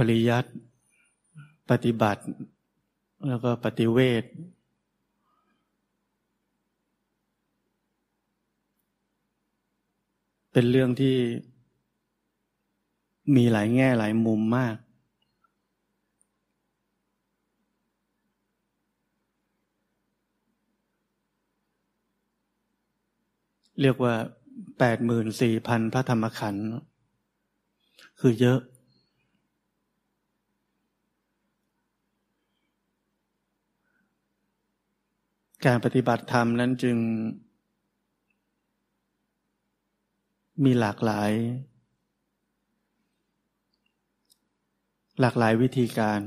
ปริยัติปฏิบัติ แล้วก็ปฏิเวทเป็นเรื่องที่มีหลายแง่หลายมุมมาก เรียกว่าแปดหมื่นสี่พันพระธรรมขันธ์คือเยอะ การปฏิบัติธรรมนั้นจึง มีหลากหลาย หลากหลายวิธีการ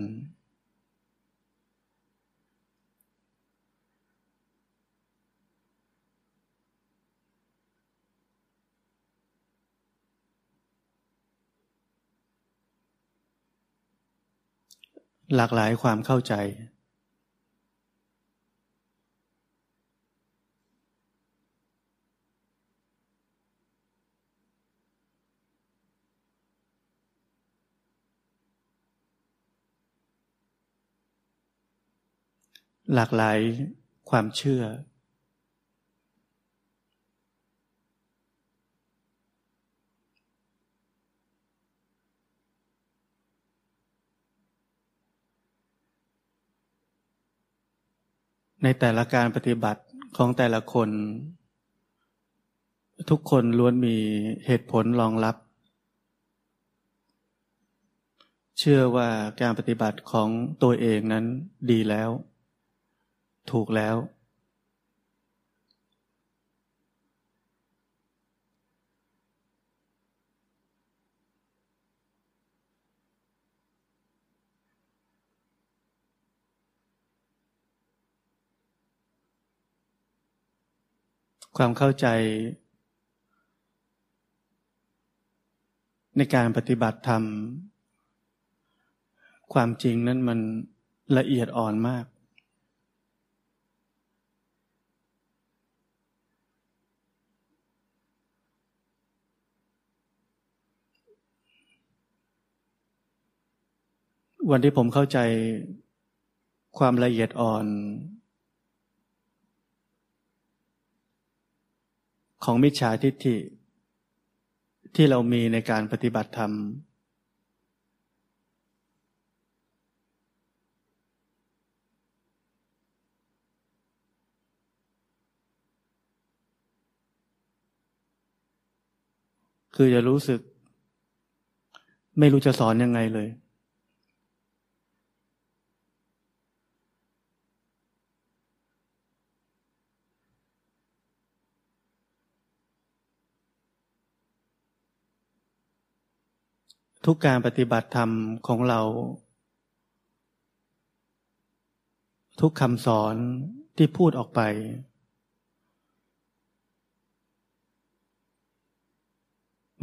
หลากหลายความเข้าใจ หลากหลายความเชื่อ ในแต่ละการปฏิบัติของแต่ละคน ทุกคนล้วนมีเหตุผลรองรับ เชื่อว่าการปฏิบัติของตัวเองนั้นดีแล้ว ถูกแล้ว ความเข้าใจ ในการปฏิบัติธรรม ความจริงนั้นมันละเอียดอ่อนมาก วันที่ผมเข้าใจความละเอียดอ่อน ของมิจฉาทิฏฐิ ที่เรามีในการปฏิบัติธรรม คือจะรู้สึก ไม่รู้จะสอนยังไงเลย ทุกการปฏิบัติธรรมของเรา ทุกคำสอนที่พูดออกไป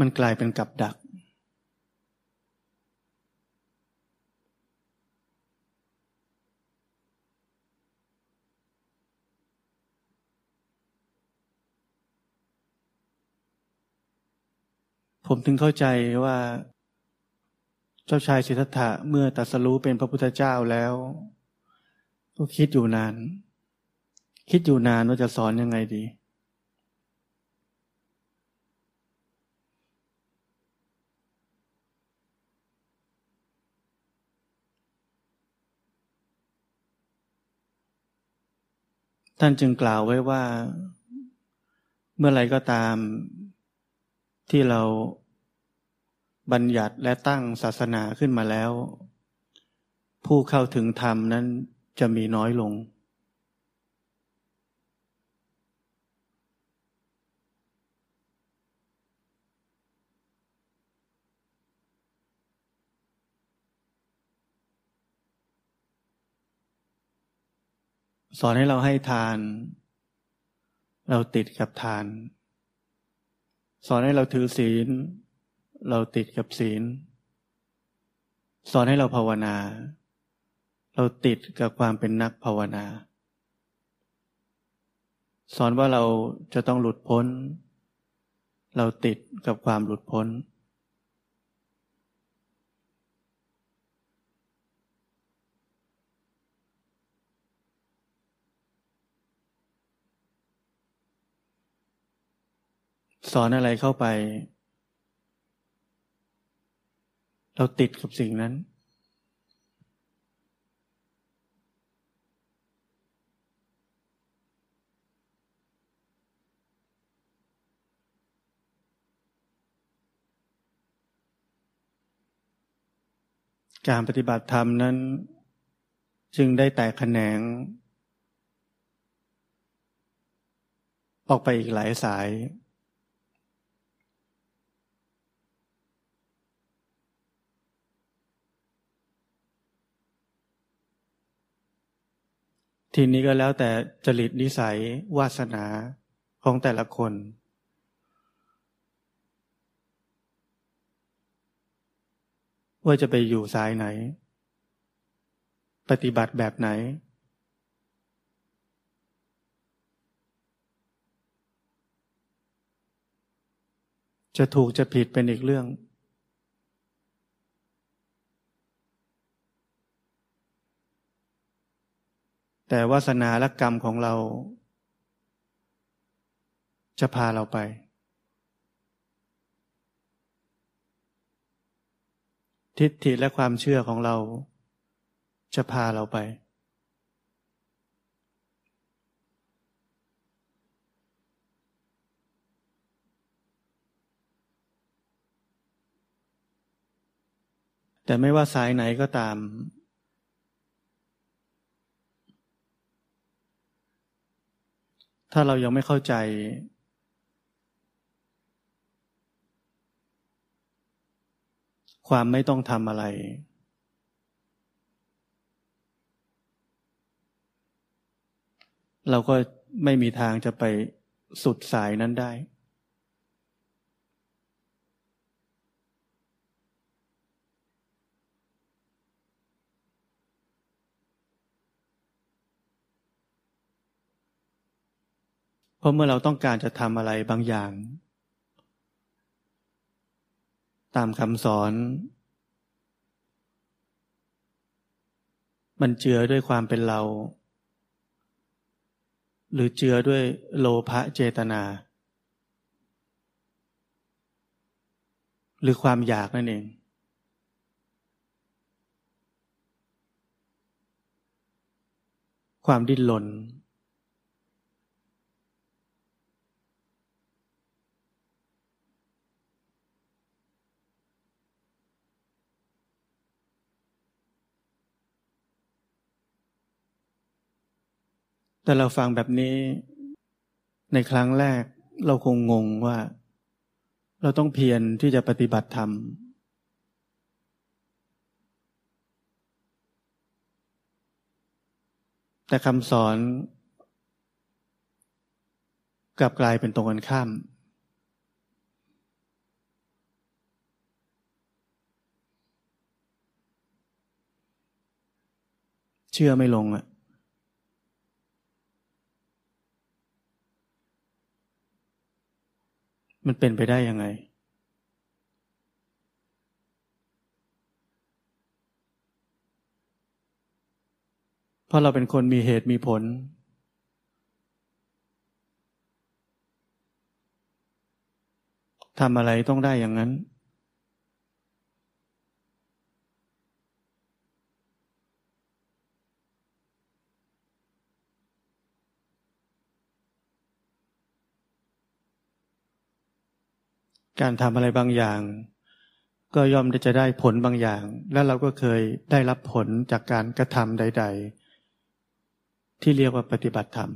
มันกลายเป็นกับดัก ผมถึงเข้าใจว่า เจ้าชายสิทธัตถะเมื่อตัสรู้เป็นพระพุทธเจ้าแล้ว ก็คิดอยู่นาน คิดอยู่นานว่าจะสอนยังไงดี ท่านจึงกล่าวไว้ว่า เมื่อไรก็ตามที่เรา บัญญัติและตั้งศาสนาขึ้นมาแล้ว ผู้เข้าถึงธรรมนั้นจะมีน้อยลง สอนให้เราให้ทาน เราติดกับทาน สอนให้เราถือศีล เราติดกับศีล สอนให้เราภาวนา เราติดกับความเป็นนักภาวนา สอนว่าเราจะต้องหลุดพ้น เราติดกับความหลุดพ้น สอนอะไรเข้าไป เราติดกับสิ่งนั้น การปฏิบัติธรรมนั้น จึงได้แตกแขนง ออกไปอีกหลายสาย ทีนี้ก็แล้วแต่จริตนิสัยวาสนาของแต่ละคน ว่าจะไปอยู่สายไหน ปฏิบัติแบบไหน จะถูกจะผิดเป็นอีกเรื่อง แต่วาสนาและกรรมของเรา จะพาเราไป ทิฏฐิและความเชื่อของเรา จะพาเราไป แต่ไม่ว่าสายไหนก็ตาม ถ้าเรายังไม่เข้าใจ ความไม่ต้องทำอะไร เราก็ไม่มีทางจะไปสุดสายนั้นได้ เพราะเมื่อเราต้องการจะทำอะไรบางอย่าง ตามคำสอน มันเจือด้วยความเป็นเรา หรือเจือด้วยโลภะเจตนา หรือความอยากนั่นเองความดิ้นรน แต่เราฟังแบบนี้ในครั้งแรกเราคงงงว่า เราต้องเพียรที่จะปฏิบัติธรรม แต่คำสอน กลับกลายเป็นตรงกันข้าม เชื่อไม่ลงอะ มันเป็นไปได้ยังไง เพราะเราเป็นคนมีเหตุมีผล ทำอะไรต้องได้อย่างนั้น การทำอะไรบางอย่าง ก็ย่อมจะได้ผลบางอย่าง แล้วเราก็เคยได้รับผลจากการกระทำใด ๆ ที่เรียกว่าปฏิบัติธรรม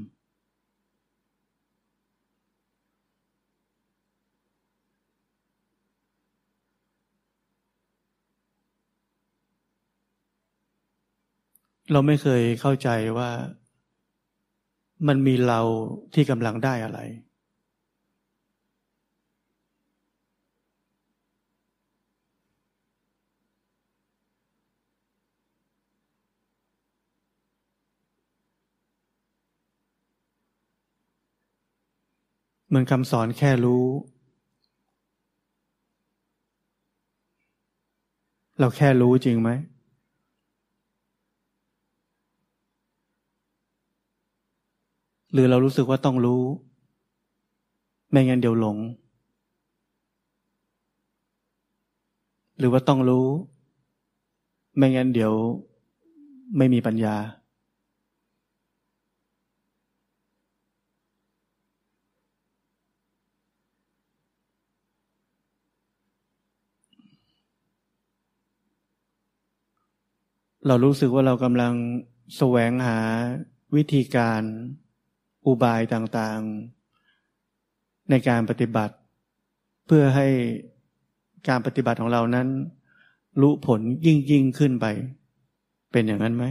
เราไม่เคยเข้าใจว่ามันมีเราที่กำลังได้อะไร เหมือนคำสอนแค่รู้ เราแค่รู้จริงไหม หรือเรารู้สึกว่าต้องรู้ ไม่งั้นเดี๋ยวหลง หรือว่าต้องรู้ ไม่งั้นเดี๋ยวไม่มีปัญญา เรารู้สึกว่าเรากำลังแสวงหาวิธีการอุบายต่างๆ ในการปฏิบัติ เพื่อให้การปฏิบัติของเรานั้น รู้ผลยิ่งยิ่งขึ้นไป เป็นอย่างนั้นไหม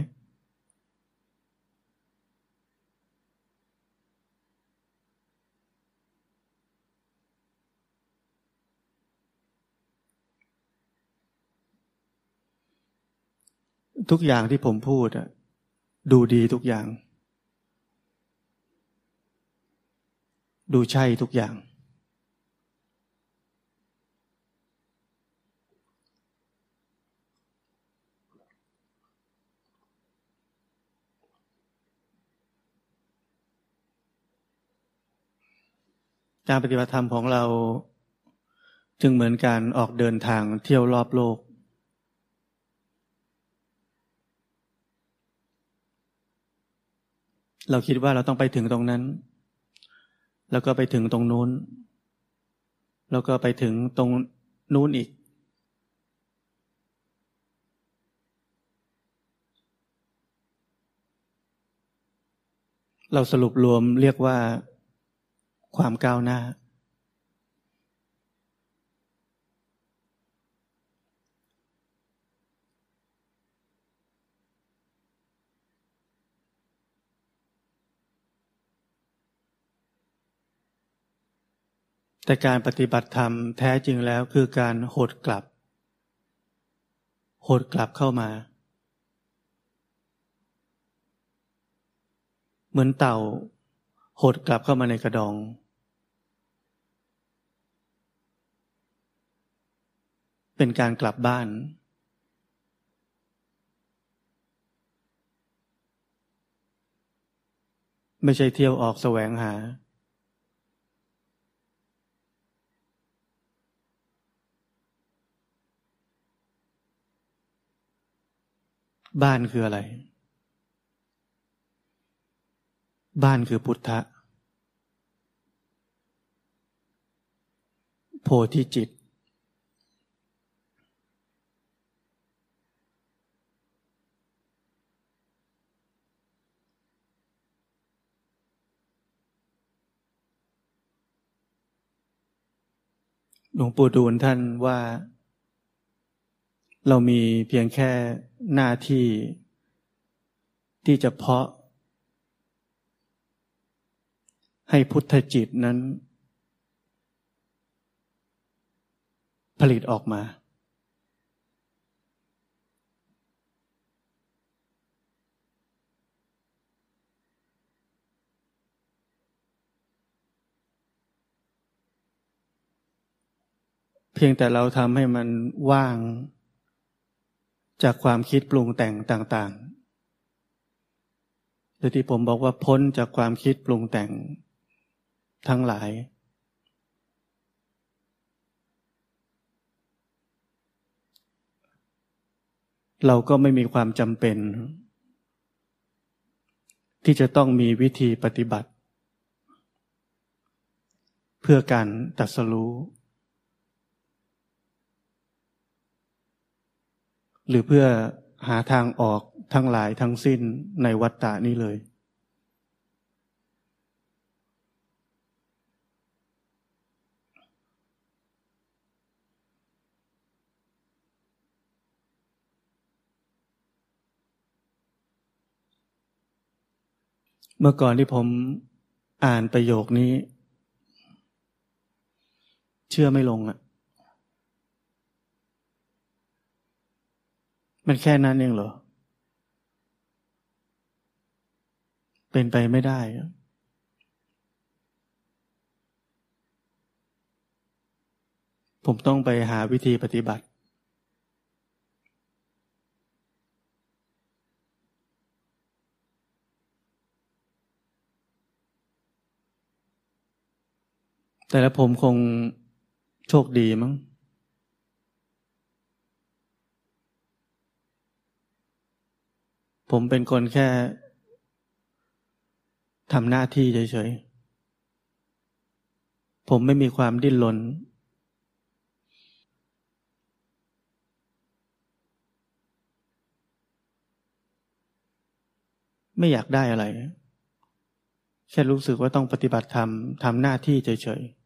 ทุกอย่างที่ผมพูดอะดูดีทุกอย่าง ดูใช่ทุกอย่าง การปฏิบัติธรรมของเราจึงเหมือนการออกเดินทางเที่ยวรอบโลก เราคิดว่าเราต้องไปถึงตรงนั้น แล้วก็ไปถึงตรงนู้น แล้วก็ไปถึงตรงนู้นอีก เราสรุปรวมเรียกว่าความก้าวหน้า แต่การปฏิบัติธรรมแท้จริงแล้วคือการหดกลับ หดกลับเข้ามา เหมือนเต่า หดกลับเข้ามาในกระดอง เป็นการกลับบ้านไม่ใช่เที่ยวออกแสวงหา บ้านคืออะไร บ้านคือพุทธะ โพธิจิต หลวงปู่ดูลท่านว่า เรามีเพียงแค่หน้าที่ที่จะเพาะ ให้พุทธจิตนั้น ผลิตออกมา เพียงแต่เราทำให้มันว่าง จากความคิดปรุงแต่งต่างๆหรือที่ผมบอกว่าพ้นจากความคิดปรุงแต่งทั้งหลาย เราก็ไม่มีความจำเป็น ที่จะต้องมีวิธีปฏิบัติ เพื่อการตัดสรู้ หรือเพื่อหาทางออกทั้งหลายทั้งสิ้นในวัฏฏานี้เลย เมื่อก่อนที่ผมอ่านประโยคนี้ เชื่อไม่ลงอะ มันแค่นั้นเองเหรอ เป็นไปไม่ได้ผมต้องไปหาวิธีปฏิบัติ แต่แล้วผมคงโชคดีมั้ง ผมเป็นคนแค่ทำหน้าที่เฉยๆ ผมไม่มีความดิ้นรน ไม่อยากได้อะไร แค่รู้สึกว่าต้องปฏิบัติธรรมทำหน้าที่เฉยๆ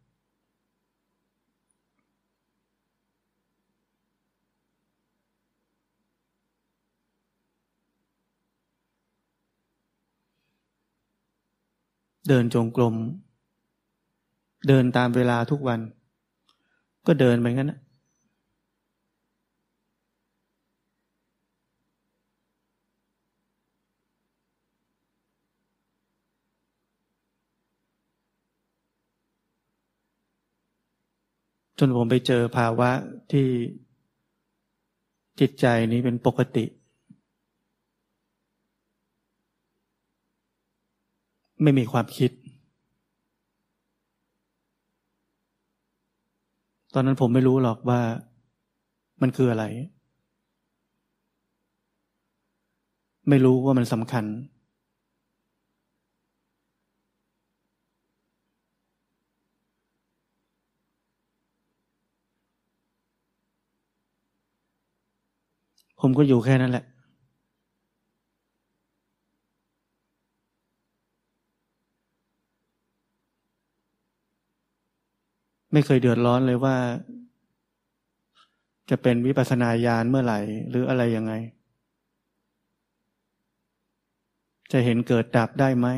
เดินจงกรมเดินตามเวลาทุกวัน ก็เดินไปงั้นนะจนผมไปเจอภาวะที่จิตใจนี้เป็นปกติ ไม่มีความคิด ตอนนั้นผมไม่รู้หรอกว่ามันคืออะไร ไม่รู้ว่ามันสำคัญ ผมก็อยู่แค่นั้นแหละ ไม่เคยเดือดร้อนเลยว่า จะเป็นวิปัสนาญาณเมื่อไหร่ หรืออะไรยังไง จะเห็นเกิดดับได้ไหม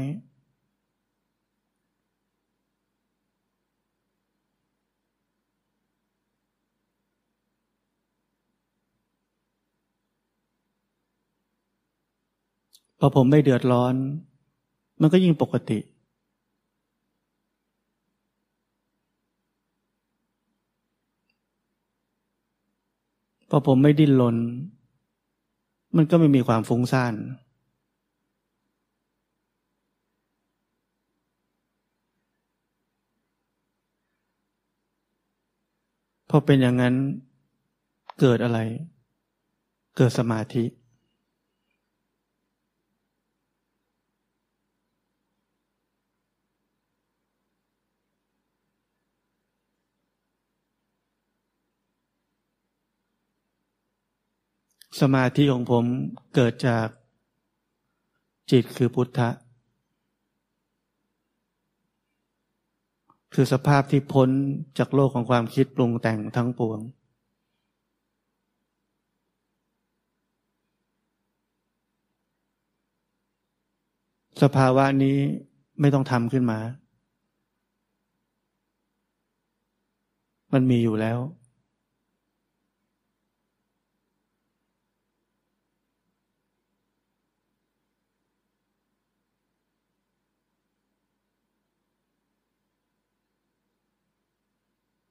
พอผมไม่เดือดร้อน มันก็ยิ่งปกติ พอผมไม่ดิ้นรนมันก็ไม่มีความฟุ้งซ่านพอเป็นอย่างนั้นเกิดอะไร เกิดสมาธิ สมาธิของผมเกิดจากจิตคือพุทธะ คือสภาพที่พ้นจากโลกของความคิดปรุงแต่งทั้งปวง สภาวะนี้ไม่ต้องทำขึ้นมา มันมีอยู่แล้ว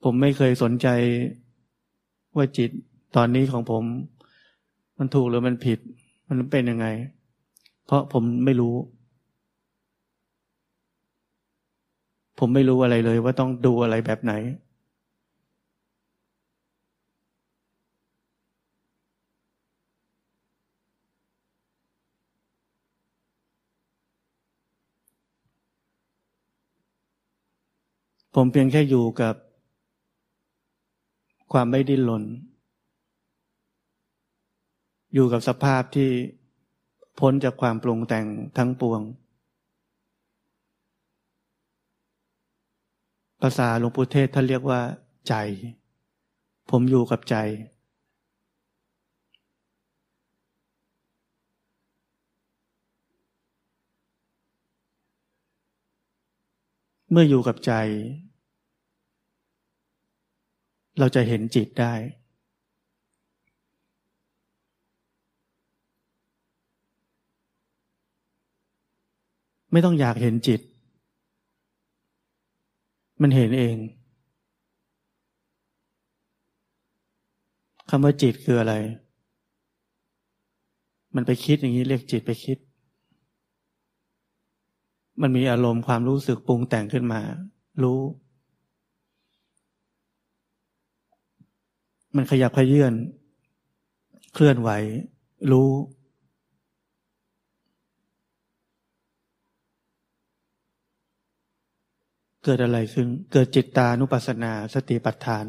ผมไม่เคยสนใจว่าจิตตอนนี้ของผม มันถูกหรือมันผิด มันเป็นยังไง เพราะผมไม่รู้ ผมไม่รู้อะไรเลยว่าต้องดูอะไรแบบไหน ผมเพียงแค่อยู่กับ ความไม่ดิ้นรนอยู่กับสภาพที่พ้นจากความปรุงแต่งทั้งปวง ภาษาหลวงปู่เทศท่านเรียกว่า ใจ ผมอยู่กับใจ เมื่ออยู่กับใจ เราจะเห็นจิตได้ ไม่ต้องอยากเห็นจิต มันเห็นเองคำว่าจิตคืออะไร มันไปคิดอย่างนี้เรียกจิตไปคิด มันมีอารมณ์ความรู้สึกปรุงแต่งขึ้นมา รู้ มันขยับขยื่นเคลื่อนไหว รู้ เกิดอะไรขึ้น เกิดจิตตานุปัสสนาสติปัฏฐาน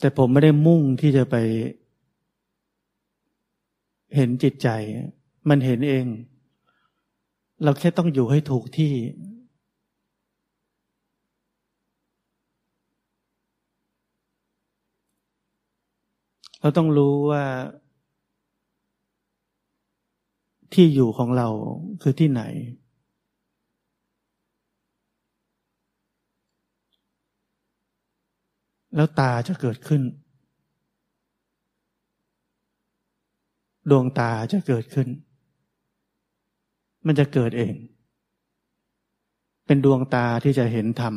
แต่ผมไม่ได้มุ่งที่จะไปเห็นจิตใจ มันเห็นเอง เราแค่ต้องอยู่ให้ถูกที่ เราต้องรู้ว่า ที่อยู่ของเราคือที่ไหน แล้วตาจะเกิดขึ้น ดวงตาจะเกิดขึ้น มันจะเกิดเอง เป็นดวงตาที่จะเห็นธรรม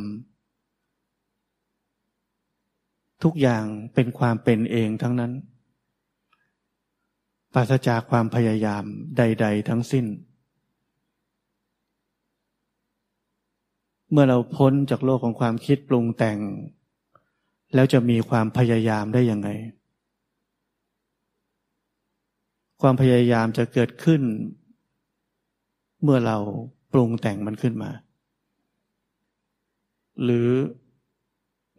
ทุกอย่างเป็นความเป็นเองทั้งนั้นปราศจากความพยายามใด ๆ ทั้งสิ้น เมื่อเราพ้นจากโลกของความคิดปรุงแต่ง แล้วจะมีความพยายามได้ยังไง ความพยายามจะเกิดขึ้น เมื่อเราปรุงแต่งมันขึ้นมา หรือ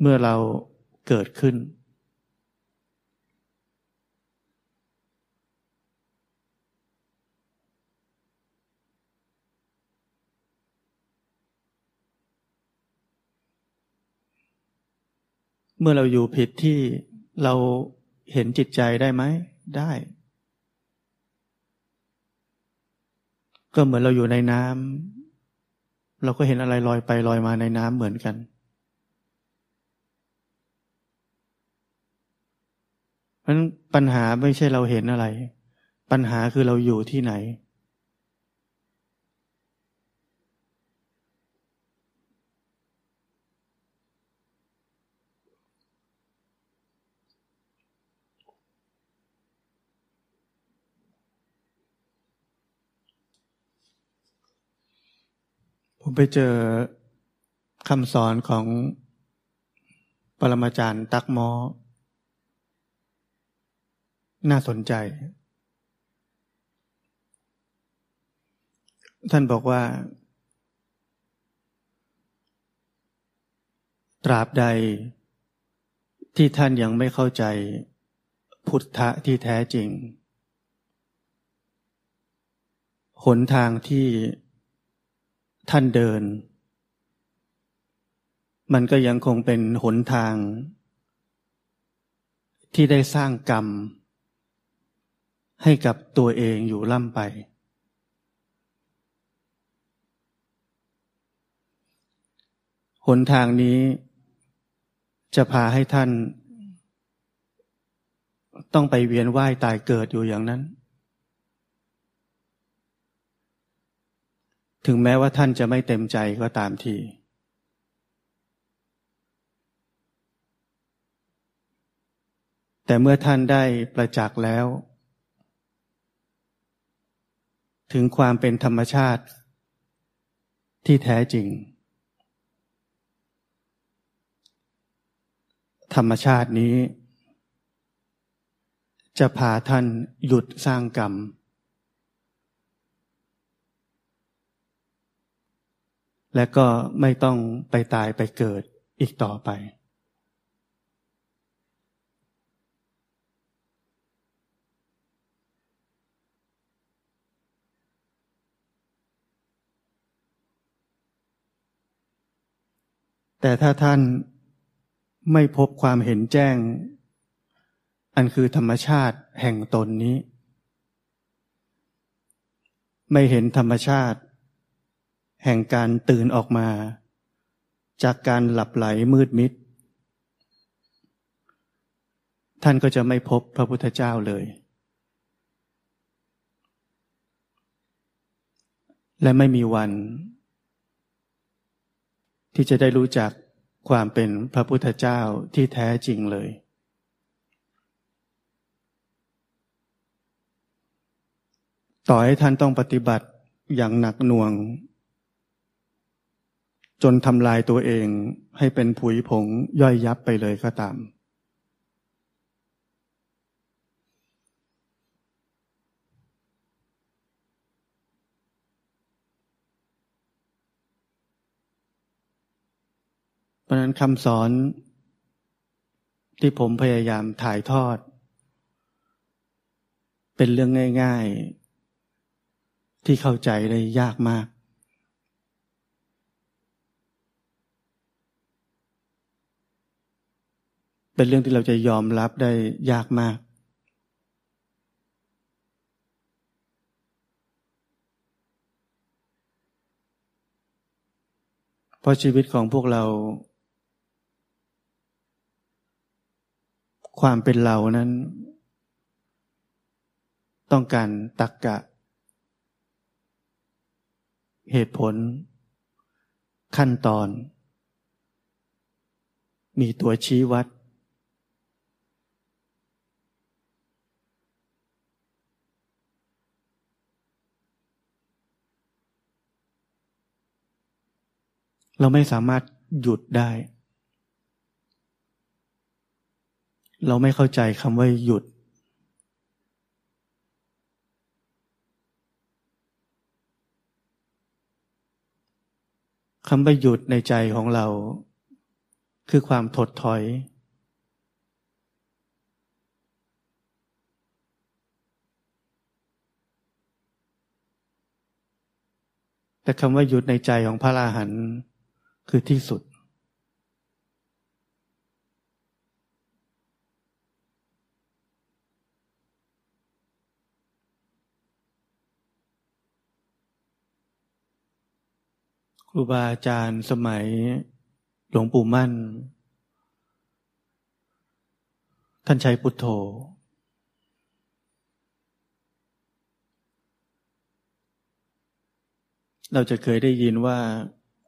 เมื่อเราเกิดขึ้น เมื่อเราอยู่ผิดที่เราเห็นจิตใจได้ไหม ได้ ก็เหมือนเราอยู่ในน้ำเราก็เห็นอะไรลอยไปลอยมาในน้ำเหมือนกัน เพราะปัญหาไม่ใช่เราเห็นอะไร ปัญหาคือเราอยู่ที่ไหน ผมไปเจอคำสอนของปรมาจารย์ตักมอ น่าสนใจ ท่านบอกว่า ตราบใดที่ท่านยังไม่เข้าใจพุทธะที่แท้จริง หนทางที่ ท่านเดิน มันก็ยังคงเป็นหนทาง ที่ได้สร้างกรรม ให้กับตัวเองอยู่ล่ำไป หนทางนี้จะพาให้ท่าน ต้องไปเวียนว่ายตายเกิดอยู่อย่างนั้น ถึงแม้ว่าท่านจะไม่เต็มใจก็ตามทีแต่เมื่อท่านได้ประจักษ์แล้ว ถึงความเป็นธรรมชาติที่แท้จริง ธรรมชาตินี้ จะพาท่านหยุดสร้างกรรม และก็ไม่ต้องไปตายไปเกิดอีกต่อไป แต่ถ้าท่านไม่พบความเห็นแจ้ง อันคือธรรมชาติแห่งตนนี้ ไม่เห็นธรรมชาติ แห่งการตื่นออกมา จากการหลับไหลมืดมิด ท่านก็จะไม่พบพระพุทธเจ้าเลย และไม่มีวัน ที่จะได้รู้จักความเป็นพระพุทธเจ้าที่แท้จริงเลยต่อให้ท่านต้องปฏิบัติอย่างหนักหน่วง จนทำลายตัวเองให้เป็นผุยผงย่อยยับไปเลยก็ตาม เพราะนั้นคำสอนที่ผมพยายามถ่ายทอด เป็นเรื่องง่าย ๆ ที่เข้าใจได้ยากมาก เป็นเรื่องที่เราจะยอมรับได้ยากมาก เพราะชีวิตของพวกเรา ความเป็นเรานั้น ต้องการตักกะ เหตุผล ขั้นตอน มีตัวชี้วัด เราไม่สามารถหยุดได้ เราไม่เข้าใจคำว่าหยุด คำว่าหยุดในใจของเรา คือความถดถอย แต่คำว่าหยุดในใจของพระราหัน คือที่สุด ครูบาอาจารย์สมัยหลวงปู่มั่น ท่านใช้พุทโธเราจะเคยได้ยินว่า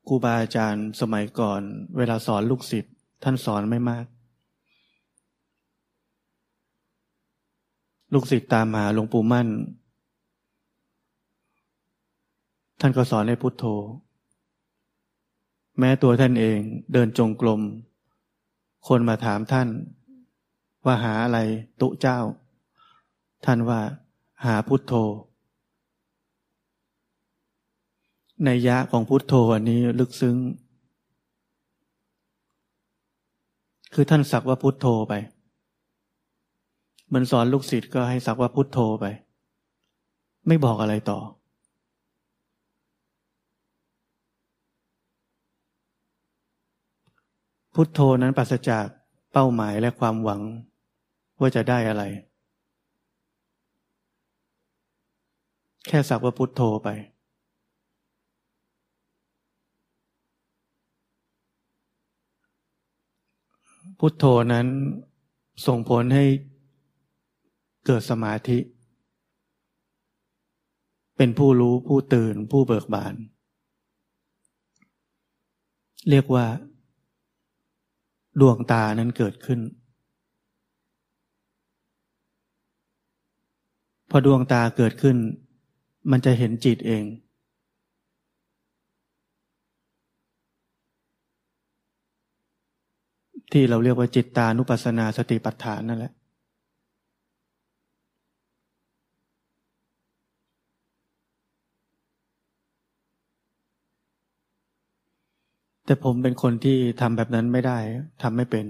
ครูบาอาจารย์สมัยก่อน เวลาสอนลูกศิษย์ท่านสอนไม่มาก ลูกศิษย์ตามหาหลวงปู่มั่น ท่านก็สอนให้พุทโธ แม้ตัวท่านเองเดินจงกรมคนมาถามท่าน ว่าหาอะไรตุเจ้า ท่านว่าหาพุทโธ ในยะของพุทโธอันนี้ลึกซึ้ง คือท่านสักว่าพุทโธไป เหมือนสอนลูกศิษย์ก็ให้สักว่าพุทโธไป ไม่บอกอะไรต่อ พุทโธนั้นปราศจากเป้าหมายและความหวังว่าจะได้อะไร แค่สักว่าพุทโธไป พุทโธนั้นส่งผลให้เกิดสมาธิ เป็นผู้รู้ผู้ตื่นผู้เบิกบาน เรียกว่า ดวงตานั้นเกิดขึ้น พอดวงตาเกิดขึ้น มันจะเห็นจิตเอง ที่เราเรียกว่าจิตตานุปัสสนาสติปัฏฐานนั่นแหละ แต่ผมเป็นคนที่ทำแบบนั้นไม่ได้ทำไม่เป็น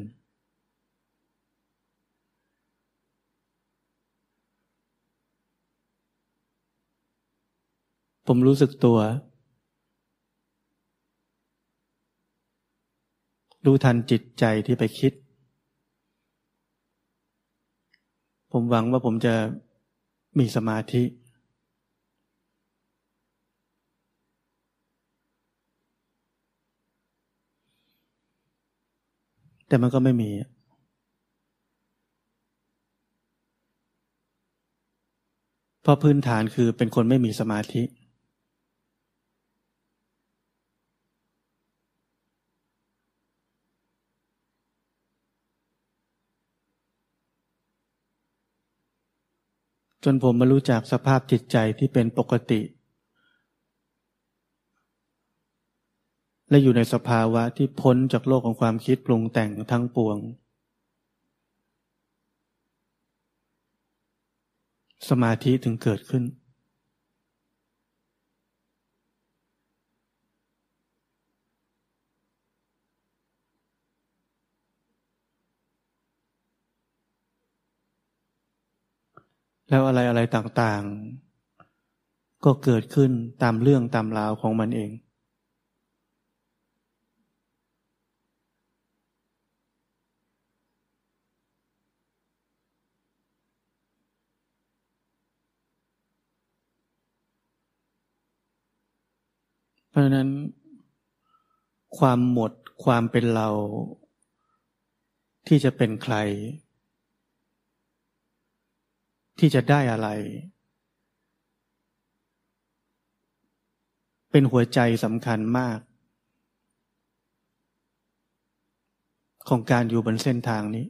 ผมรู้สึกตัว รู้ทันจิตใจที่ไปคิด ผมหวังว่าผมจะมีสมาธิ แต่มันก็ไม่มี เพราะพื้นฐานคือเป็นคนไม่มีสมาธิ จนผมมารู้จักสภาพจิตใจที่เป็นปกติ และอยู่ในสภาวะที่พ้นจากโลกของความคิดปรุงแต่งทั้งปวง สมาธิถึงเกิดขึ้น แล้วอะไรอะไรต่างๆ ก็เกิดขึ้นตามเรื่องตามราวของมันเอง เพราะนั้น ความหมดความเป็นเราที่จะเป็นใคร ที่จะได้อะไร เป็นหัวใจสำคัญมาก ของการอยู่บนเส้นทางนี้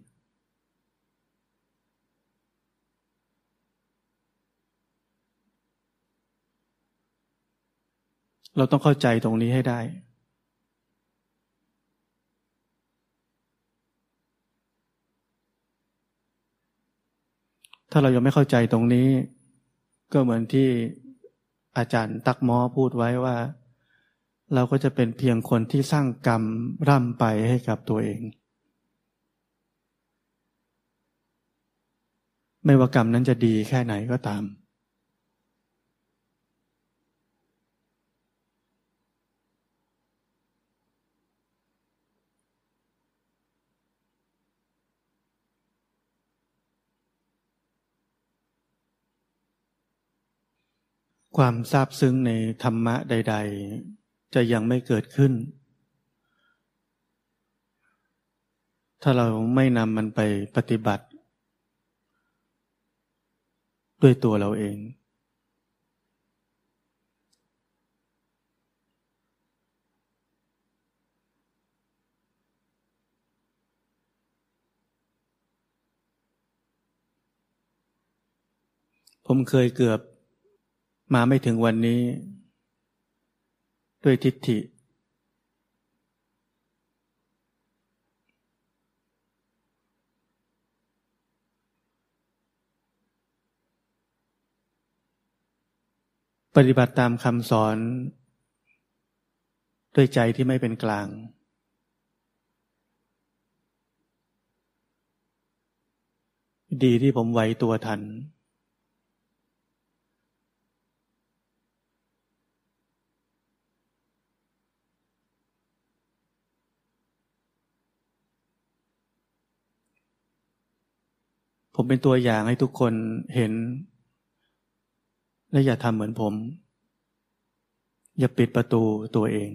เราต้องเข้าใจตรงนี้ให้ได้ ถ้าเรายังไม่เข้าใจตรงนี้ ก็เหมือนที่อาจารย์ตักมอพูดไว้ว่า เราก็จะเป็นเพียงคนที่สร้างกรรมร่ำไปให้กับตัวเอง ไม่ว่ากรรมนั้นจะดีแค่ไหนก็ตาม ความซาบซึ้งในธรรมะใด ๆ จะยังไม่เกิดขึ้น ถ้าเราไม่นำมันไปปฏิบัติ ด้วยตัวเราเอง ผมเคยเกือบ มาไม่ถึงวันนี้ ด้วยทิฏฐิ ปฏิบัติตามคำสอน ด้วยใจที่ไม่เป็นกลางดีที่ผมไหวตัวทัน ผมเป็นตัวอย่างให้ทุกคนเห็น และอย่าทำเหมือนผม อย่าปิดประตูตัวเอง